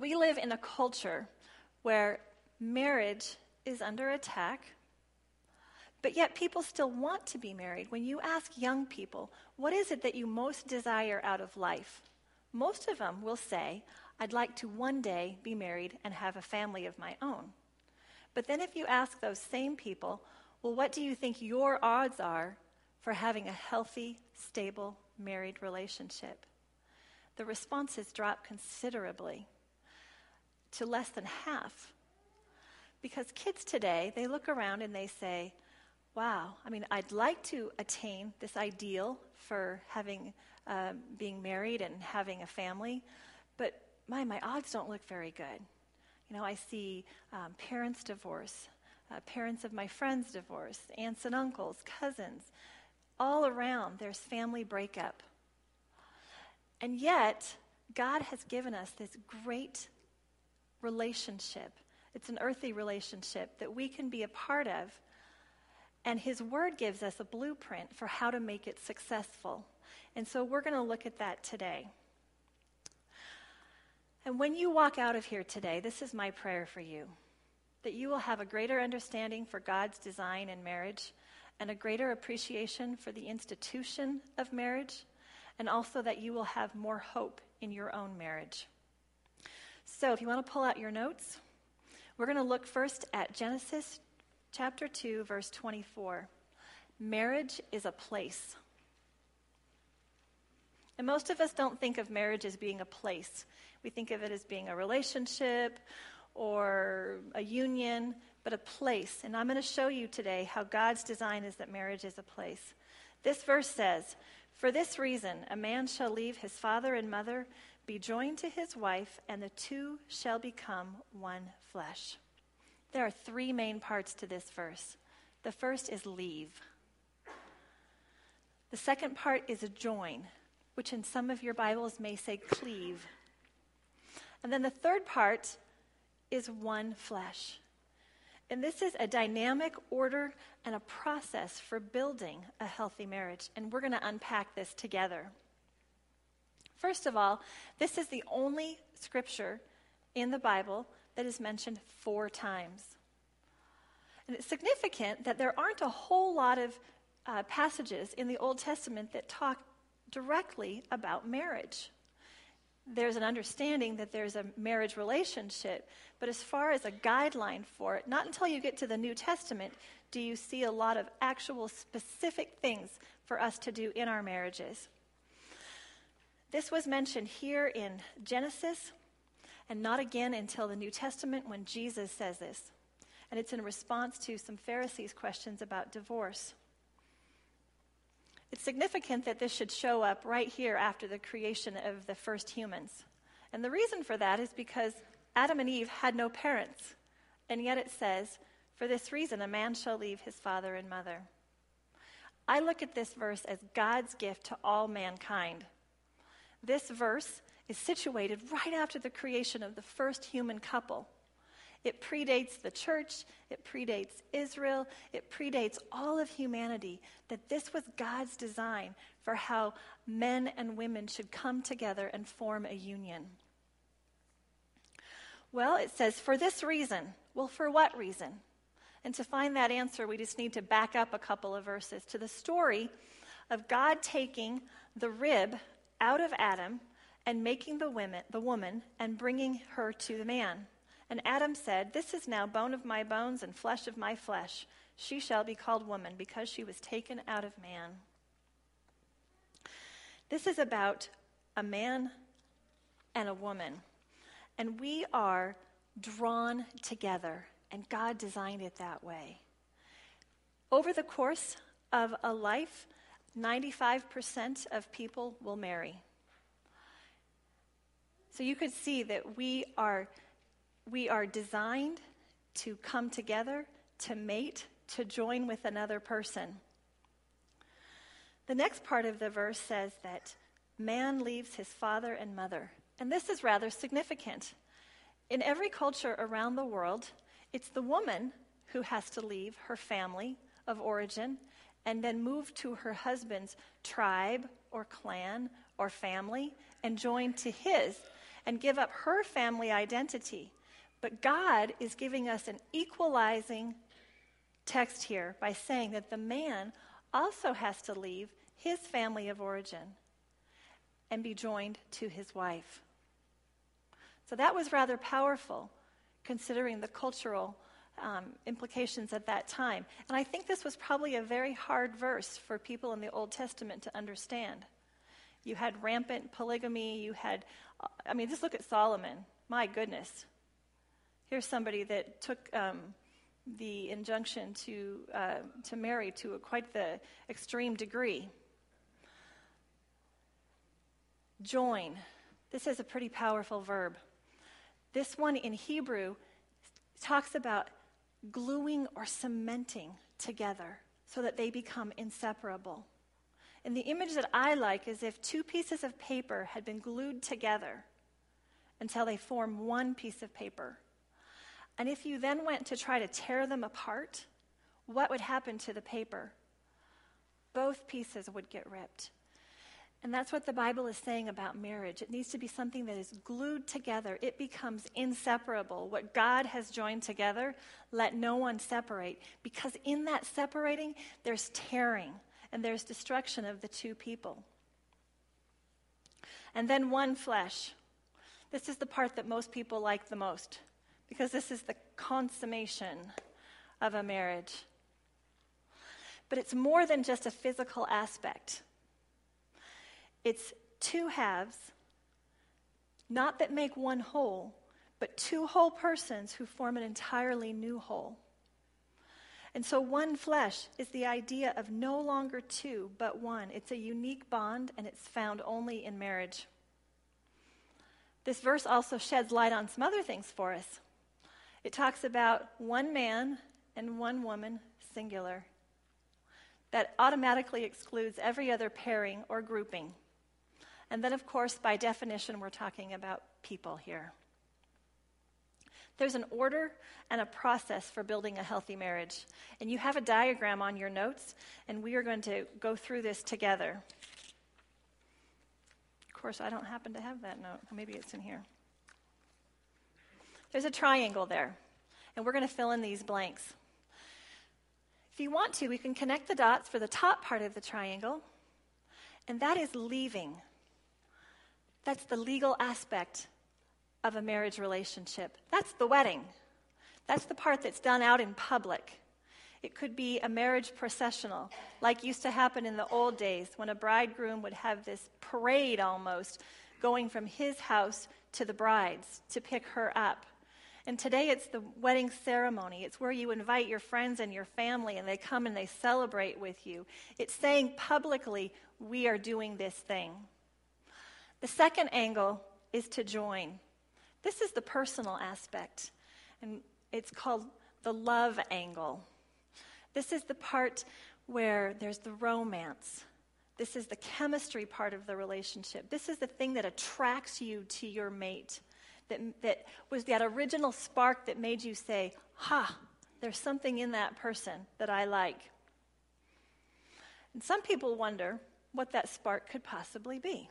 we live in a culture where marriage is under attack, but yet people still want to be married. When you ask young people, what is it that you most desire out of life? Most of them will say, I'd like to one day be married and have a family of my own. But then if you ask those same people, well, what do you think your odds are for having a healthy, stable, married relationship? The responses drop considerably to less than half. Because kids today, they look around and they say, wow, I mean, I'd like to attain this ideal for having, uh, being married and having a family, but my, my odds don't look very good. You know, I see um, parents divorce, uh, parents of my friends divorce, aunts and uncles, cousins. All around, there's family breakup. And yet, God has given us this great relationship. It's an earthy relationship that we can be a part of. And His Word gives us a blueprint for how to make it successful. And so we're going to look at that today. And when you walk out of here today, this is my prayer for you that you will have a greater understanding for God's design in marriage and a greater appreciation for the institution of marriage, and also that you will have more hope in your own marriage. So, if you want to pull out your notes, we're going to look first at Genesis chapter 2, verse 24. Marriage is a place. And most of us don't think of marriage as being a place. We think of it as being a relationship or a union, but a place. And I'm going to show you today how God's design is that marriage is a place. This verse says, For this reason, a man shall leave his father and mother, be joined to his wife, and the two shall become one flesh. There are three main parts to this verse. The first is leave. The second part is join which in some of your Bibles may say cleave. And then the third part is one flesh. And this is a dynamic order and a process for building a healthy marriage. And we're going to unpack this together. First of all, this is the only scripture in the Bible that is mentioned four times. And it's significant that there aren't a whole lot of uh, passages in the Old Testament that talk directly about marriage. There's an understanding that there's a marriage relationship, but as far as a guideline for it, not until you get to the New Testament do you see a lot of actual specific things for us to do in our marriages. This was mentioned here in Genesis, and not again until the New Testament when Jesus says this. And it's in response to some Pharisees' questions about divorce. It's significant that this should show up right here after the creation of the first humans. And the reason for that is because Adam and Eve had no parents. And yet it says, For this reason, a man shall leave his father and mother. I look at this verse as God's gift to all mankind. This verse is situated right after the creation of the first human couple. It predates the church, it predates Israel, it predates all of humanity. That this was God's design for how men and women should come together and form a union. Well, it says, for this reason. Well, for what reason? And to find that answer, we just need to back up a couple of verses to the story of God taking the rib out of Adam and making the woman, the woman and bringing her to the man. And Adam said, This is now bone of my bones and flesh of my flesh. She shall be called woman because she was taken out of man. This is about a man and a woman. And we are drawn together, and God designed it that way. Over the course of a life, 95% of people will marry. So you could see that we are we are designed to come together, to mate, to join with another person. The next part of the verse says that man leaves his father and mother. And this is rather significant. In every culture around the world, it's the woman who has to leave her family of origin and then move to her husband's tribe or clan or family and join to his and give up her family identity. But God is giving us an equalizing text here by saying that the man also has to leave his family of origin and be joined to his wife. So that was rather powerful considering the cultural um, implications at that time. And I think this was probably a very hard verse for people in the Old Testament to understand. You had rampant polygamy, you had, I mean, just look at Solomon. My goodness. Here's somebody that took um, the injunction to, uh, to marry to a, quite the extreme degree. Join. This is a pretty powerful verb. This one in Hebrew talks about gluing or cementing together so that they become inseparable. And the image that I like is if two pieces of paper had been glued together until they form one piece of paper. And if you then went to try to tear them apart, what would happen to the paper? Both pieces would get ripped. And that's what the Bible is saying about marriage. It needs to be something that is glued together, it becomes inseparable. What God has joined together, let no one separate. Because in that separating, there's tearing and there's destruction of the two people. And then one flesh. This is the part that most people like the most because this is the consummation of a marriage. But it's more than just a physical aspect. It's two halves, not that make one whole, but two whole persons who form an entirely new whole. And so, one flesh is the idea of no longer two, but one. It's a unique bond, and it's found only in marriage. This verse also sheds light on some other things for us. It talks about one man and one woman, singular. That automatically excludes every other pairing or grouping. And then, of course, by definition, we're talking about people here. There's an order and a process for building a healthy marriage. And you have a diagram on your notes, and we are going to go through this together. Of course, I don't happen to have that note. Maybe it's in here. There's a triangle there, and we're going to fill in these blanks. If you want to, we can connect the dots for the top part of the triangle, and that is leaving. That's the legal aspect of a marriage relationship. That's the wedding. That's the part that's done out in public. It could be a marriage processional, like used to happen in the old days when a bridegroom would have this parade almost going from his house to the bride's to pick her up. And today it's the wedding ceremony. It's where you invite your friends and your family and they come and they celebrate with you. It's saying publicly, we are doing this thing. The second angle is to join. This is the personal aspect, and it's called the love angle. This is the part where there's the romance. This is the chemistry part of the relationship. This is the thing that attracts you to your mate, that, that was that original spark that made you say, Ha, there's something in that person that I like. And some people wonder what that spark could possibly be.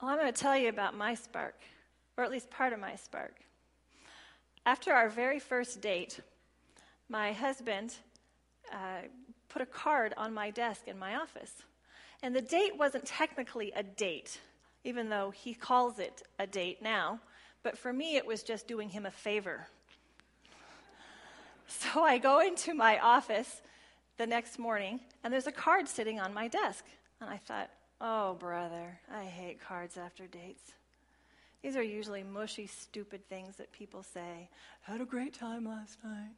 Well, I'm going to tell you about my spark, or at least part of my spark. After our very first date, my husband uh, put a card on my desk in my office. And the date wasn't technically a date, even though he calls it a date now. But for me, it was just doing him a favor. So I go into my office the next morning, and there's a card sitting on my desk. And I thought, Oh, brother, I hate cards after dates. These are usually mushy, stupid things that people say. Had a great time last night.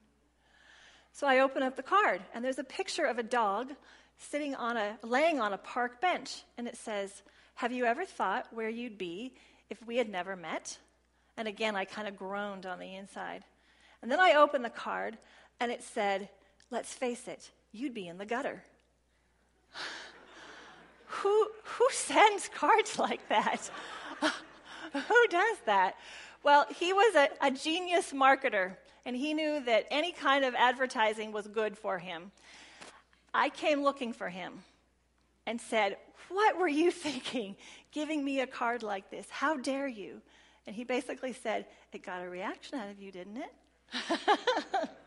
So I open up the card, and there's a picture of a dog sitting on a, laying on a park bench, and it says, Have you ever thought where you'd be if we had never met? And again, I kind of groaned on the inside. And then I opened the card, and it said, Let's face it, you'd be in the gutter who, who sends cards like that? who does that? Well, he was a, a genius marketer, and he knew that any kind of advertising was good for him. I came looking for him and said, What were you thinking giving me a card like this? How dare you? And he basically said, It got a reaction out of you, didn't it?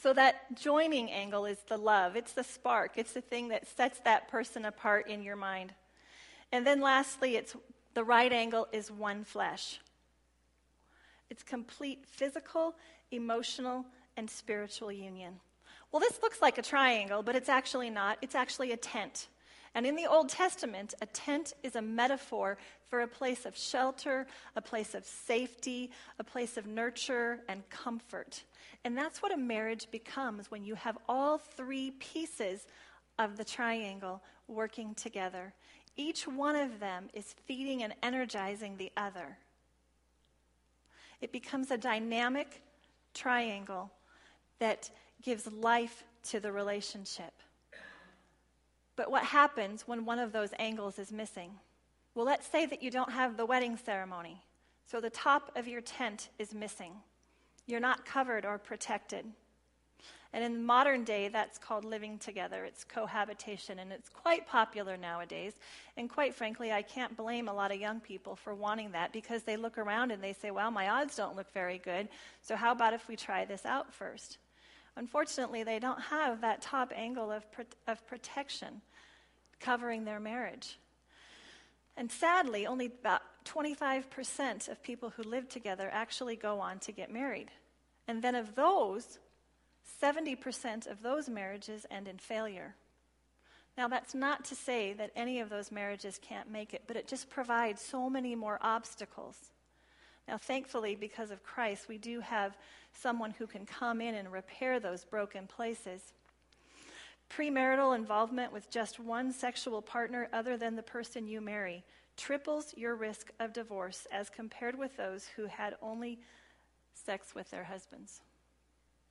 so that joining angle is the love, it's the spark, it's the thing that sets that person apart in your mind. And then lastly, it's the right angle is one flesh. It's complete physical, emotional, and spiritual union. Well, this looks like a triangle, but it's actually not. It's actually a tent. And in the Old Testament, a tent is a metaphor for a place of shelter, a place of safety, a place of nurture and comfort. And that's what a marriage becomes when you have all three pieces of the triangle working together. Each one of them is feeding and energizing the other. It becomes a dynamic triangle that gives life to the relationship. But what happens when one of those angles is missing? Well, let's say that you don't have the wedding ceremony, so the top of your tent is missing. You're not covered or protected. And in modern day, that's called living together. It's cohabitation, and it's quite popular nowadays. And quite frankly, I can't blame a lot of young people for wanting that because they look around and they say, well, my odds don't look very good. So, how about if we try this out first? Unfortunately, they don't have that top angle of, of protection covering their marriage. And sadly, only about 25% of people who live together actually go on to get married. And then of those, 70% of those marriages end in failure. Now, that's not to say that any of those marriages can't make it, but it just provides so many more obstacles. Now, thankfully, because of Christ, we do have someone who can come in and repair those broken places. Premarital involvement with just one sexual partner other than the person you marry triples your risk of divorce as compared with those who had only sex with their husbands.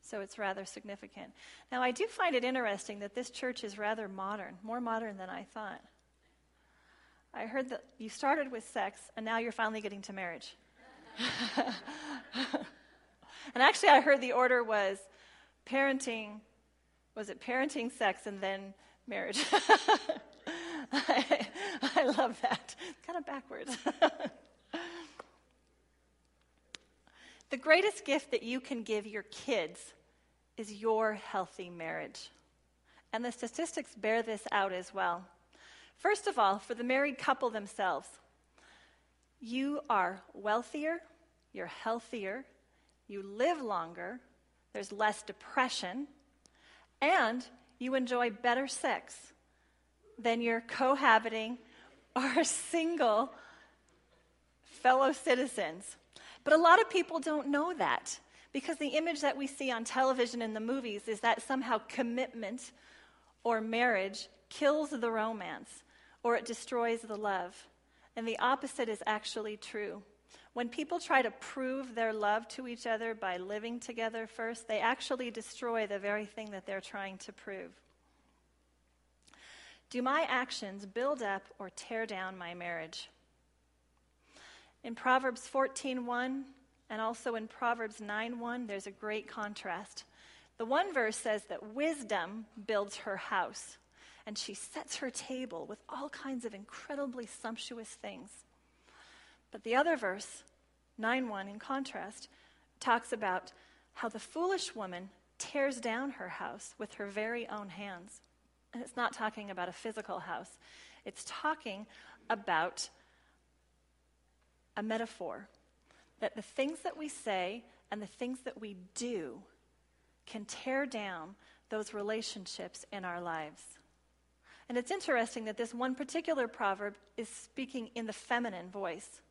So it's rather significant. Now, I do find it interesting that this church is rather modern, more modern than I thought. I heard that you started with sex and now you're finally getting to marriage. and actually, I heard the order was parenting, was it parenting, sex, and then marriage? I, I love that. Kind of backwards. the greatest gift that you can give your kids is your healthy marriage. And the statistics bear this out as well. First of all, for the married couple themselves, you are wealthier, you're healthier, you live longer, there's less depression, and you enjoy better sex than your cohabiting or single fellow citizens. But a lot of people don't know that because the image that we see on television and the movies is that somehow commitment or marriage kills the romance or it destroys the love. And the opposite is actually true. When people try to prove their love to each other by living together first, they actually destroy the very thing that they're trying to prove. Do my actions build up or tear down my marriage? In Proverbs 14:1 and also in Proverbs 9:1, there's a great contrast. The one verse says that wisdom builds her house, and she sets her table with all kinds of incredibly sumptuous things. But the other verse, 9 1, in contrast, talks about how the foolish woman tears down her house with her very own hands. And it's not talking about a physical house, it's talking about a metaphor that the things that we say and the things that we do can tear down those relationships in our lives. And it's interesting that this one particular proverb is speaking in the feminine voice.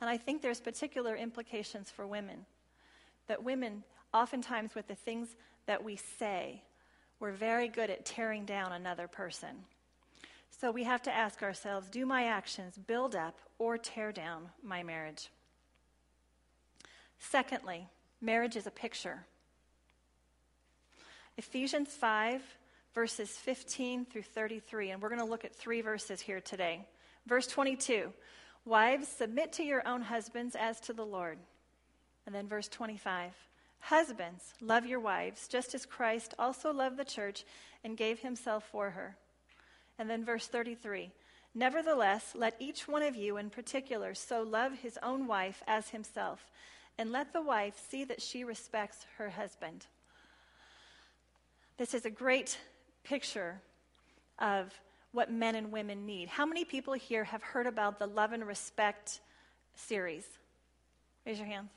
And I think there's particular implications for women. That women, oftentimes with the things that we say, we're very good at tearing down another person. So we have to ask ourselves do my actions build up or tear down my marriage? Secondly, marriage is a picture. Ephesians 5 verses 15 through 33. And we're going to look at three verses here today. Verse 22 Wives, submit to your own husbands as to the Lord. And then verse 25 Husbands, love your wives, just as Christ also loved the church and gave himself for her. And then verse 33 Nevertheless, let each one of you in particular so love his own wife as himself, and let the wife see that she respects her husband. This is a great picture of what men and women need. How many people here have heard about the Love and Respect series? Raise your hands.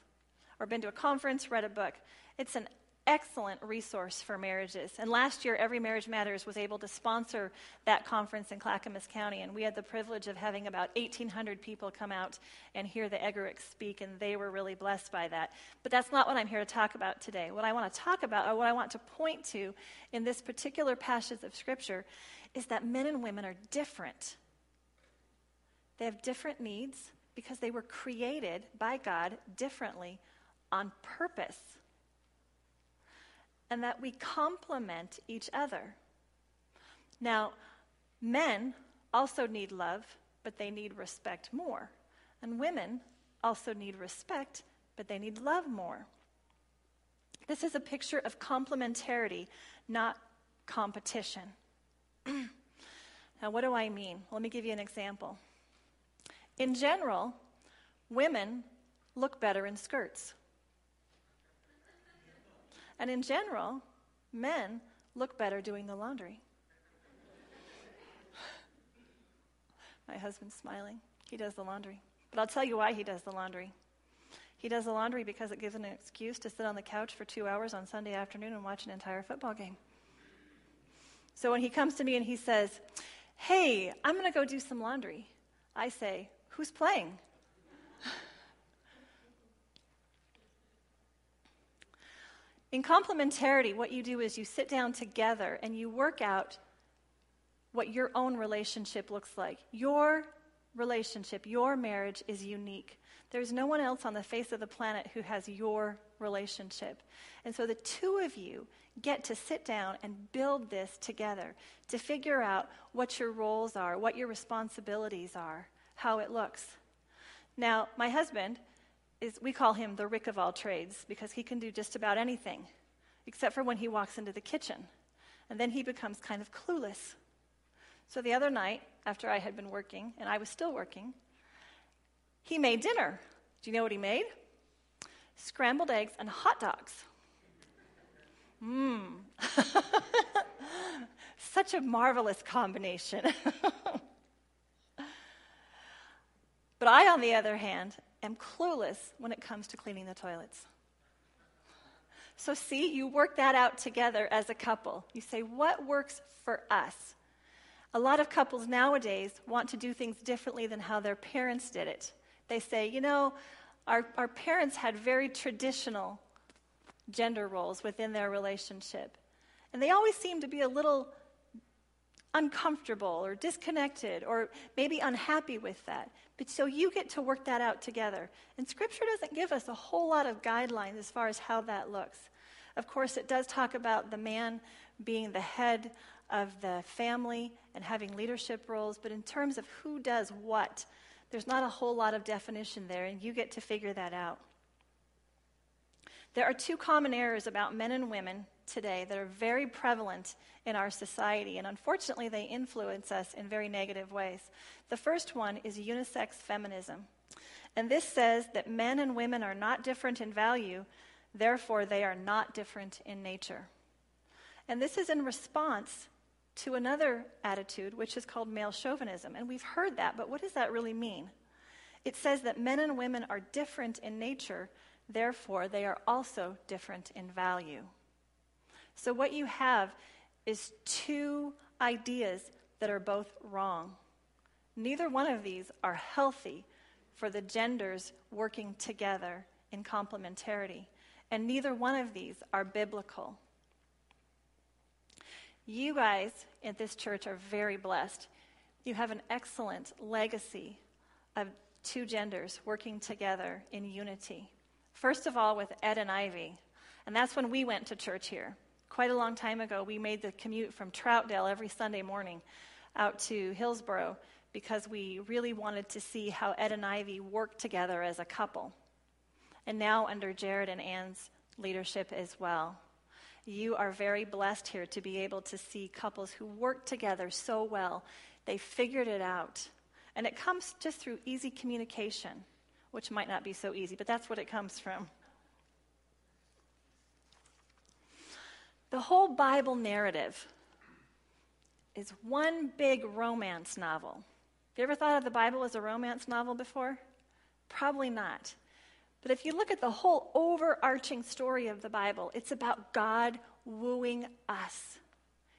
Or been to a conference, read a book. It's an excellent resource for marriages. And last year, Every Marriage Matters was able to sponsor that conference in Clackamas County. And we had the privilege of having about 1,800 people come out and hear the Eggerichs speak, and they were really blessed by that. But that's not what I'm here to talk about today. What I want to talk about, or what I want to point to in this particular passage of Scripture, is that men and women are different. They have different needs because they were created by God differently on purpose and that we complement each other. Now, men also need love, but they need respect more. And women also need respect, but they need love more. This is a picture of complementarity, not competition. now, what do I mean? Let me give you an example. In general, women look better in skirts. And in general, men look better doing the laundry. My husband's smiling. He does the laundry. But I'll tell you why he does the laundry. He does the laundry because it gives him an excuse to sit on the couch for two hours on Sunday afternoon and watch an entire football game. So when he comes to me and he says, Hey, I'm going to go do some laundry, I say, Who's playing? In complementarity, what you do is you sit down together and you work out what your own relationship looks like. Your relationship, your marriage is unique. There's no one else on the face of the planet who has your relationship. And so the two of you get to sit down and build this together to figure out what your roles are, what your responsibilities are, how it looks. Now, my husband is we call him the Rick of all trades because he can do just about anything, except for when he walks into the kitchen. And then he becomes kind of clueless. So the other night, after I had been working, and I was still working, he made dinner. Do you know what he made? Scrambled eggs and hot dogs. Mmm. Such a marvelous combination. but I, on the other hand, am clueless when it comes to cleaning the toilets. So, see, you work that out together as a couple. You say, what works for us? A lot of couples nowadays want to do things differently than how their parents did it. They say, you know, our, our parents had very traditional gender roles within their relationship. And they always seem to be a little uncomfortable or disconnected or maybe unhappy with that. But so you get to work that out together. And Scripture doesn't give us a whole lot of guidelines as far as how that looks. Of course, it does talk about the man being the head of the family and having leadership roles, but in terms of who does what, there's not a whole lot of definition there, and you get to figure that out. There are two common errors about men and women today that are very prevalent in our society, and unfortunately, they influence us in very negative ways. The first one is unisex feminism. And this says that men and women are not different in value, therefore, they are not different in nature. And this is in response to another attitude, which is called male chauvinism. And we've heard that, but what does that really mean? It says that men and women are different in nature, therefore, they are also different in value. So, what you have is two ideas that are both wrong. Neither one of these are healthy for the genders working together in complementarity, and neither one of these are biblical. You guys at this church are very blessed. You have an excellent legacy of two genders working together in unity. First of all, with Ed and Ivy, and that's when we went to church here quite a long time ago, we made the commute from Troutdale every Sunday morning out to Hillsboro because we really wanted to see how Ed and Ivy worked together as a couple. And now under Jared and Ann's leadership as well. You are very blessed here to be able to see couples who work together so well. They figured it out. And it comes just through easy communication, which might not be so easy, but that's what it comes from. The whole Bible narrative is one big romance novel. Have you ever thought of the Bible as a romance novel before? Probably not. But if you look at the whole overarching story of the Bible, it's about God wooing us.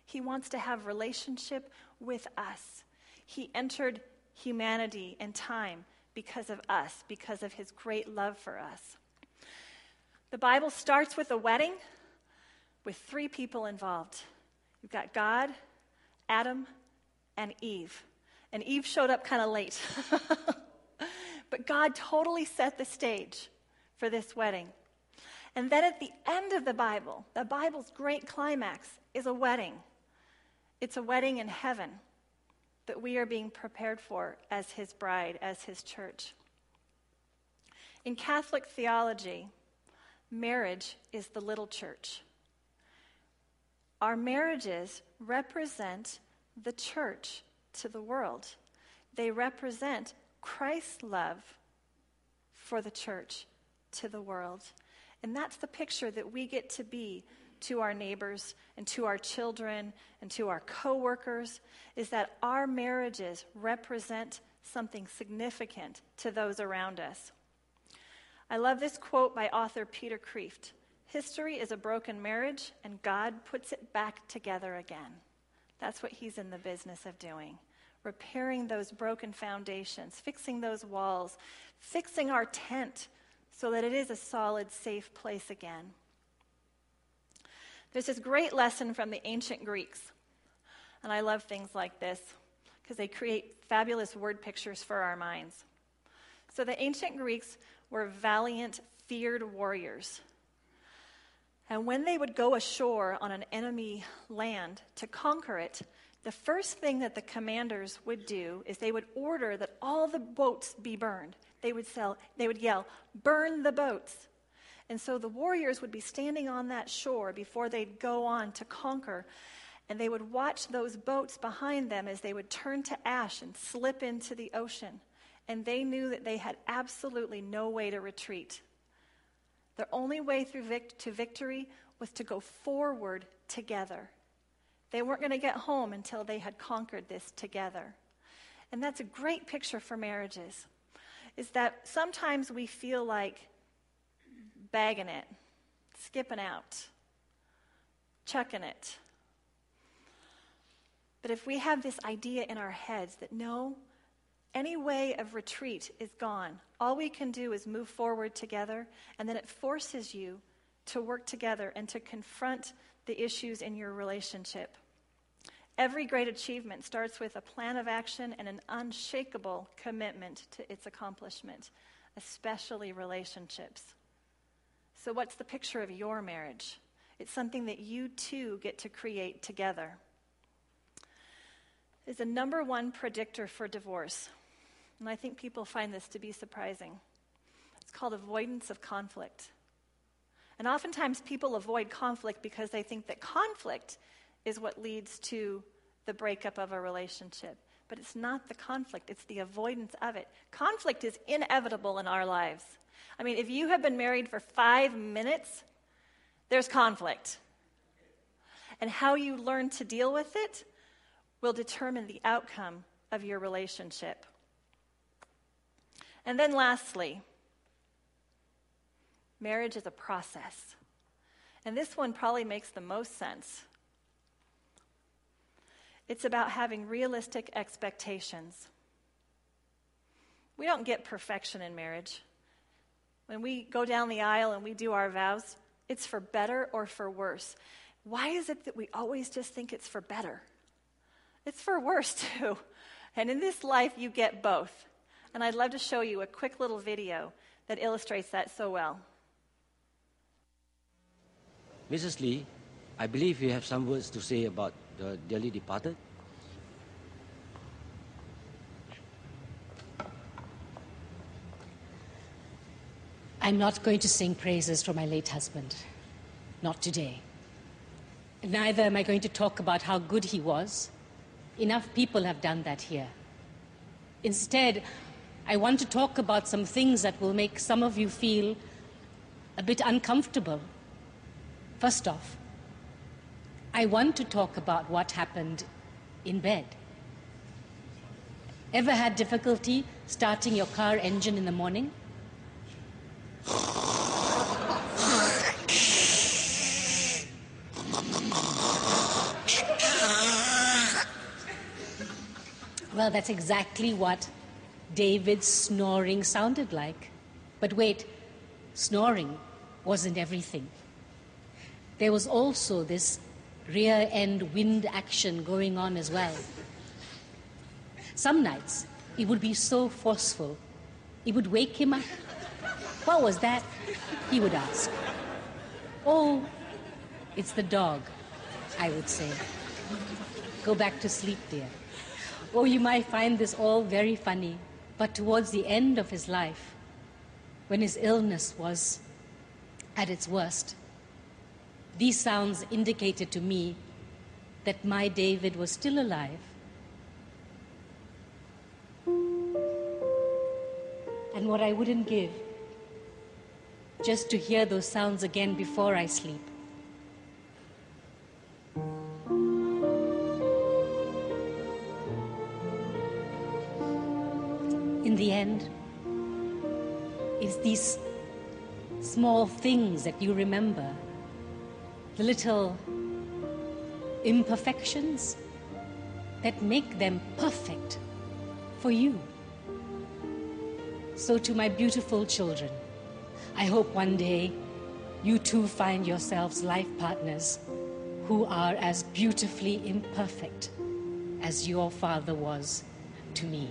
He wants to have relationship with us. He entered humanity and time because of us, because of his great love for us. The Bible starts with a wedding with three people involved. You've got God, Adam, and Eve. And Eve showed up kind of late. but God totally set the stage for this wedding. And then at the end of the Bible, the Bible's great climax is a wedding. It's a wedding in heaven that we are being prepared for as his bride, as his church. In Catholic theology, marriage is the little church. Our marriages represent the church to the world. They represent Christ's love for the church to the world. And that's the picture that we get to be to our neighbors and to our children and to our coworkers is that our marriages represent something significant to those around us. I love this quote by author Peter Kreeft. History is a broken marriage, and God puts it back together again. That's what he's in the business of doing repairing those broken foundations, fixing those walls, fixing our tent so that it is a solid, safe place again. There's this great lesson from the ancient Greeks, and I love things like this because they create fabulous word pictures for our minds. So the ancient Greeks were valiant, feared warriors. And when they would go ashore on an enemy land to conquer it, the first thing that the commanders would do is they would order that all the boats be burned they would, sell, they would yell, Burn the boats. And so the warriors would be standing on that shore before they'd go on to conquer. And they would watch those boats behind them as they would turn to ash and slip into the ocean. And they knew that they had absolutely no way to retreat. Their only way through vic- to victory was to go forward together. They weren't going to get home until they had conquered this together. And that's a great picture for marriages is that sometimes we feel like bagging it, skipping out, chucking it. But if we have this idea in our heads that no, any way of retreat is gone, all we can do is move forward together, and then it forces you to work together and to confront the issues in your relationship. Every great achievement starts with a plan of action and an unshakable commitment to its accomplishment, especially relationships. So, what's the picture of your marriage? It's something that you too get to create together. Is a number one predictor for divorce. And I think people find this to be surprising. It's called avoidance of conflict. And oftentimes people avoid conflict because they think that conflict is what leads to the breakup of a relationship. But it's not the conflict, it's the avoidance of it. Conflict is inevitable in our lives. I mean, if you have been married for five minutes, there's conflict. And how you learn to deal with it will determine the outcome of your relationship. And then, lastly, marriage is a process. And this one probably makes the most sense it's about having realistic expectations. We don't get perfection in marriage. When we go down the aisle and we do our vows, it's for better or for worse. Why is it that we always just think it's for better? It's for worse too. And in this life, you get both. And I'd love to show you a quick little video that illustrates that so well. Mrs. Lee, I believe you have some words to say about the dearly departed? I'm not going to sing praises for my late husband. Not today. Neither am I going to talk about how good he was. Enough people have done that here. Instead, I want to talk about some things that will make some of you feel a bit uncomfortable. First off, I want to talk about what happened in bed. Ever had difficulty starting your car engine in the morning? Well, that's exactly what David's snoring sounded like. But wait, snoring wasn't everything. There was also this rear end wind action going on as well. Some nights, it would be so forceful, it would wake him up. What was that? He would ask. Oh, it's the dog, I would say. Go back to sleep, dear. Oh, you might find this all very funny, but towards the end of his life, when his illness was at its worst, these sounds indicated to me that my David was still alive. And what I wouldn't give just to hear those sounds again before I sleep. In the end, it's these small things that you remember, the little imperfections that make them perfect for you. So, to my beautiful children, I hope one day you too find yourselves life partners who are as beautifully imperfect as your father was to me.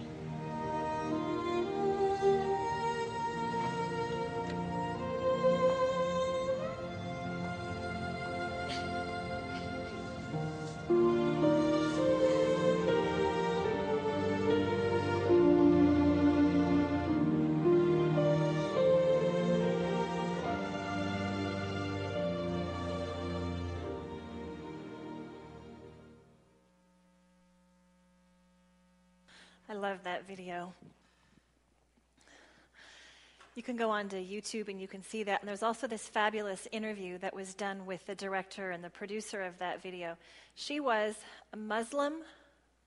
Go onto YouTube and you can see that. And there's also this fabulous interview that was done with the director and the producer of that video. She was a Muslim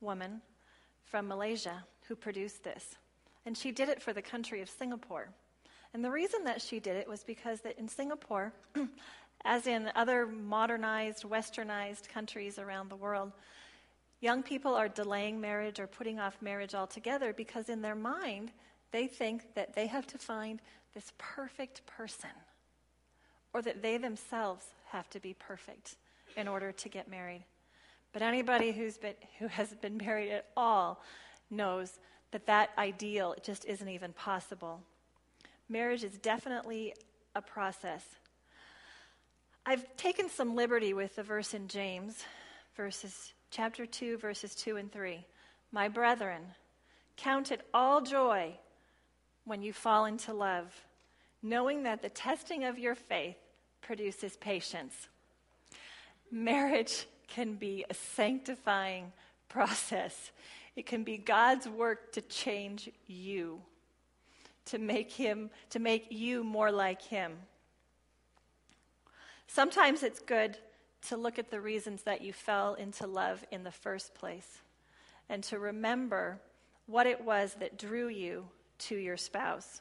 woman from Malaysia who produced this. And she did it for the country of Singapore. And the reason that she did it was because that in Singapore, as in other modernized, westernized countries around the world, Young people are delaying marriage or putting off marriage altogether because, in their mind, they think that they have to find this perfect person or that they themselves have to be perfect in order to get married. But anybody who's been, who has been married at all knows that that ideal just isn't even possible. Marriage is definitely a process. I've taken some liberty with the verse in James, verses chapter 2, verses 2 and 3. My brethren, count it all joy when you fall into love, knowing that the testing of your faith produces patience. Marriage can be a sanctifying process. It can be God's work to change you, to make him to make you more like him. Sometimes it's good to look at the reasons that you fell into love in the first place and to remember what it was that drew you to your spouse.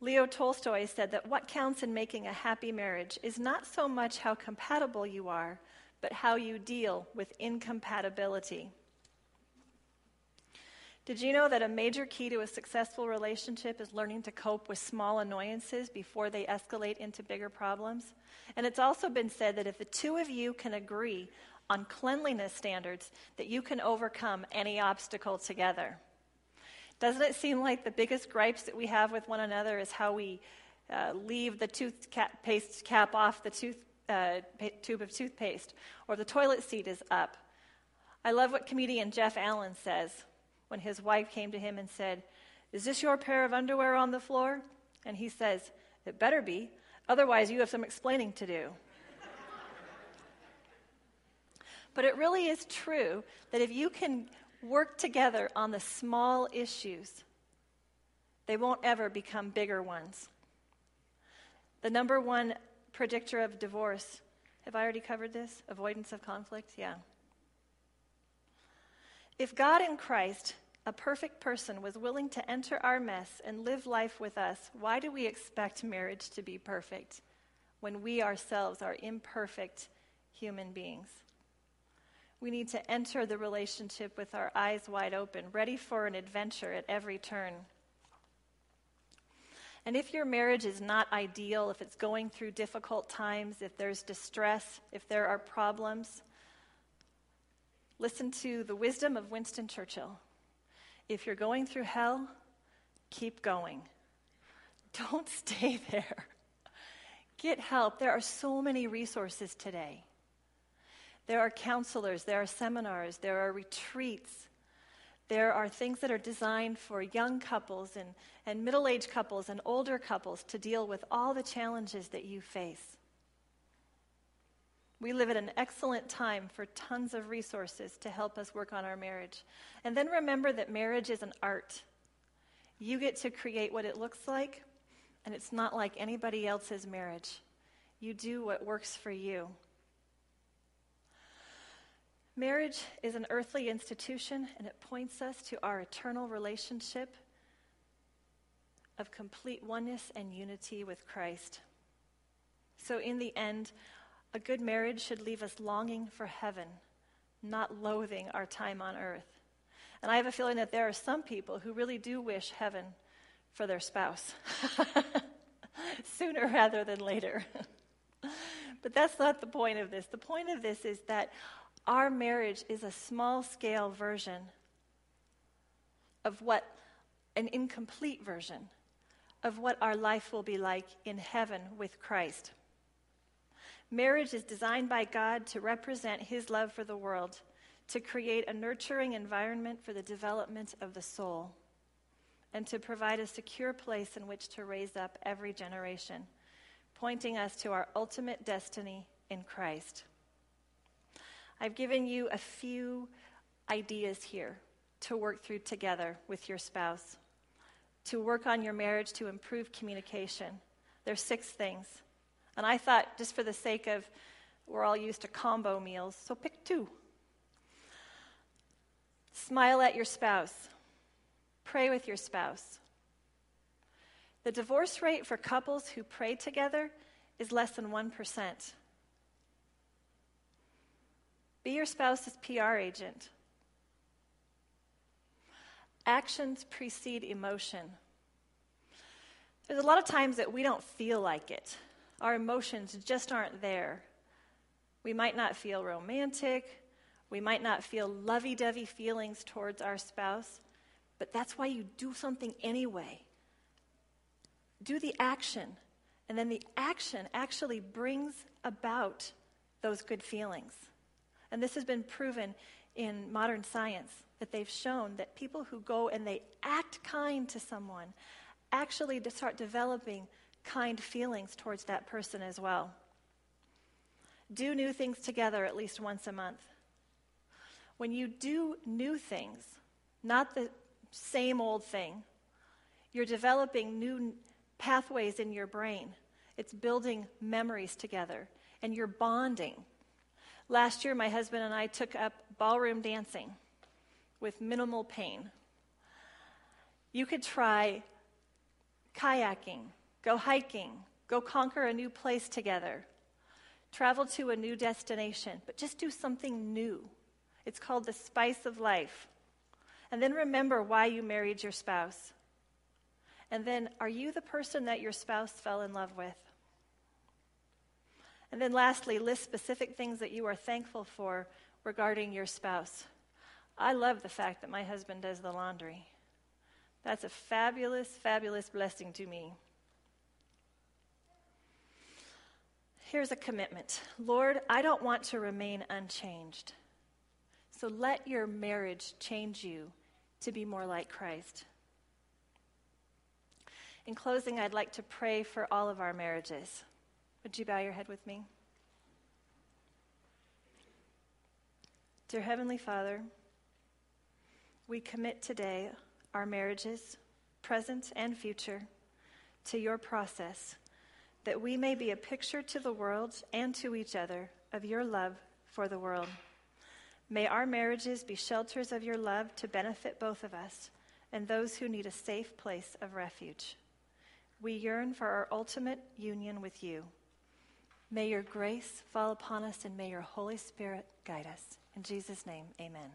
Leo Tolstoy said that what counts in making a happy marriage is not so much how compatible you are, but how you deal with incompatibility. Did you know that a major key to a successful relationship is learning to cope with small annoyances before they escalate into bigger problems? And it's also been said that if the two of you can agree on cleanliness standards, that you can overcome any obstacle together. Doesn't it seem like the biggest gripes that we have with one another is how we uh, leave the toothpaste cap off the tooth, uh, tube of toothpaste, or the toilet seat is up? I love what comedian Jeff Allen says when his wife came to him and said, Is this your pair of underwear on the floor? And he says, It better be. Otherwise, you have some explaining to do. but it really is true that if you can work together on the small issues, they won't ever become bigger ones. The number one predictor of divorce, have I already covered this? Avoidance of conflict? Yeah. If God in Christ, a perfect person, was willing to enter our mess and live life with us, why do we expect marriage to be perfect when we ourselves are imperfect human beings? We need to enter the relationship with our eyes wide open, ready for an adventure at every turn. And if your marriage is not ideal, if it's going through difficult times, if there's distress, if there are problems, listen to the wisdom of Winston Churchill. If you're going through hell, keep going. Don't stay there. Get help. There are so many resources today. There are counselors, there are seminars, there are retreats. There are things that are designed for young couples and, and middle aged couples and older couples to deal with all the challenges that you face. We live at an excellent time for tons of resources to help us work on our marriage. And then remember that marriage is an art. You get to create what it looks like, and it's not like anybody else's marriage. You do what works for you. Marriage is an earthly institution, and it points us to our eternal relationship of complete oneness and unity with Christ. So, in the end, a good marriage should leave us longing for heaven, not loathing our time on earth. And I have a feeling that there are some people who really do wish heaven for their spouse sooner rather than later. but that's not the point of this. The point of this is that our marriage is a small scale version of what, an incomplete version of what our life will be like in heaven with Christ. Marriage is designed by God to represent His love for the world, to create a nurturing environment for the development of the soul, and to provide a secure place in which to raise up every generation, pointing us to our ultimate destiny in Christ. I've given you a few ideas here to work through together with your spouse, to work on your marriage to improve communication. There's six things. And I thought, just for the sake of, we're all used to combo meals, so pick two. Smile at your spouse. Pray with your spouse. The divorce rate for couples who pray together is less than 1%. Be your spouse's PR agent. Actions precede emotion. There's a lot of times that we don't feel like it. Our emotions just aren't there. We might not feel romantic. We might not feel lovey dovey feelings towards our spouse, but that's why you do something anyway. Do the action, and then the action actually brings about those good feelings. And this has been proven in modern science that they've shown that people who go and they act kind to someone actually start developing kind feelings towards that person as well. Do new things together at least once a month. When you do new things, not the same old thing, you're developing new pathways in your brain. It's building memories together, and you're bonding. Last year, my husband and I took up ballroom dancing with minimal pain. You could try kayaking, go hiking, go conquer a new place together, travel to a new destination, but just do something new. It's called the spice of life. And then remember why you married your spouse. And then, are you the person that your spouse fell in love with? And then lastly, list specific things that you are thankful for regarding your spouse. I love the fact that my husband does the laundry. That's a fabulous, fabulous blessing to me. Here's a commitment Lord, I don't want to remain unchanged. So let your marriage change you to be more like Christ. In closing, I'd like to pray for all of our marriages. Would you bow your head with me? Dear Heavenly Father, we commit today our marriages, present and future, to your process, that we may be a picture to the world and to each other of your love for the world. May our marriages be shelters of your love to benefit both of us and those who need a safe place of refuge. We yearn for our ultimate union with you. May your grace fall upon us and may your Holy Spirit guide us. In Jesus' name, amen.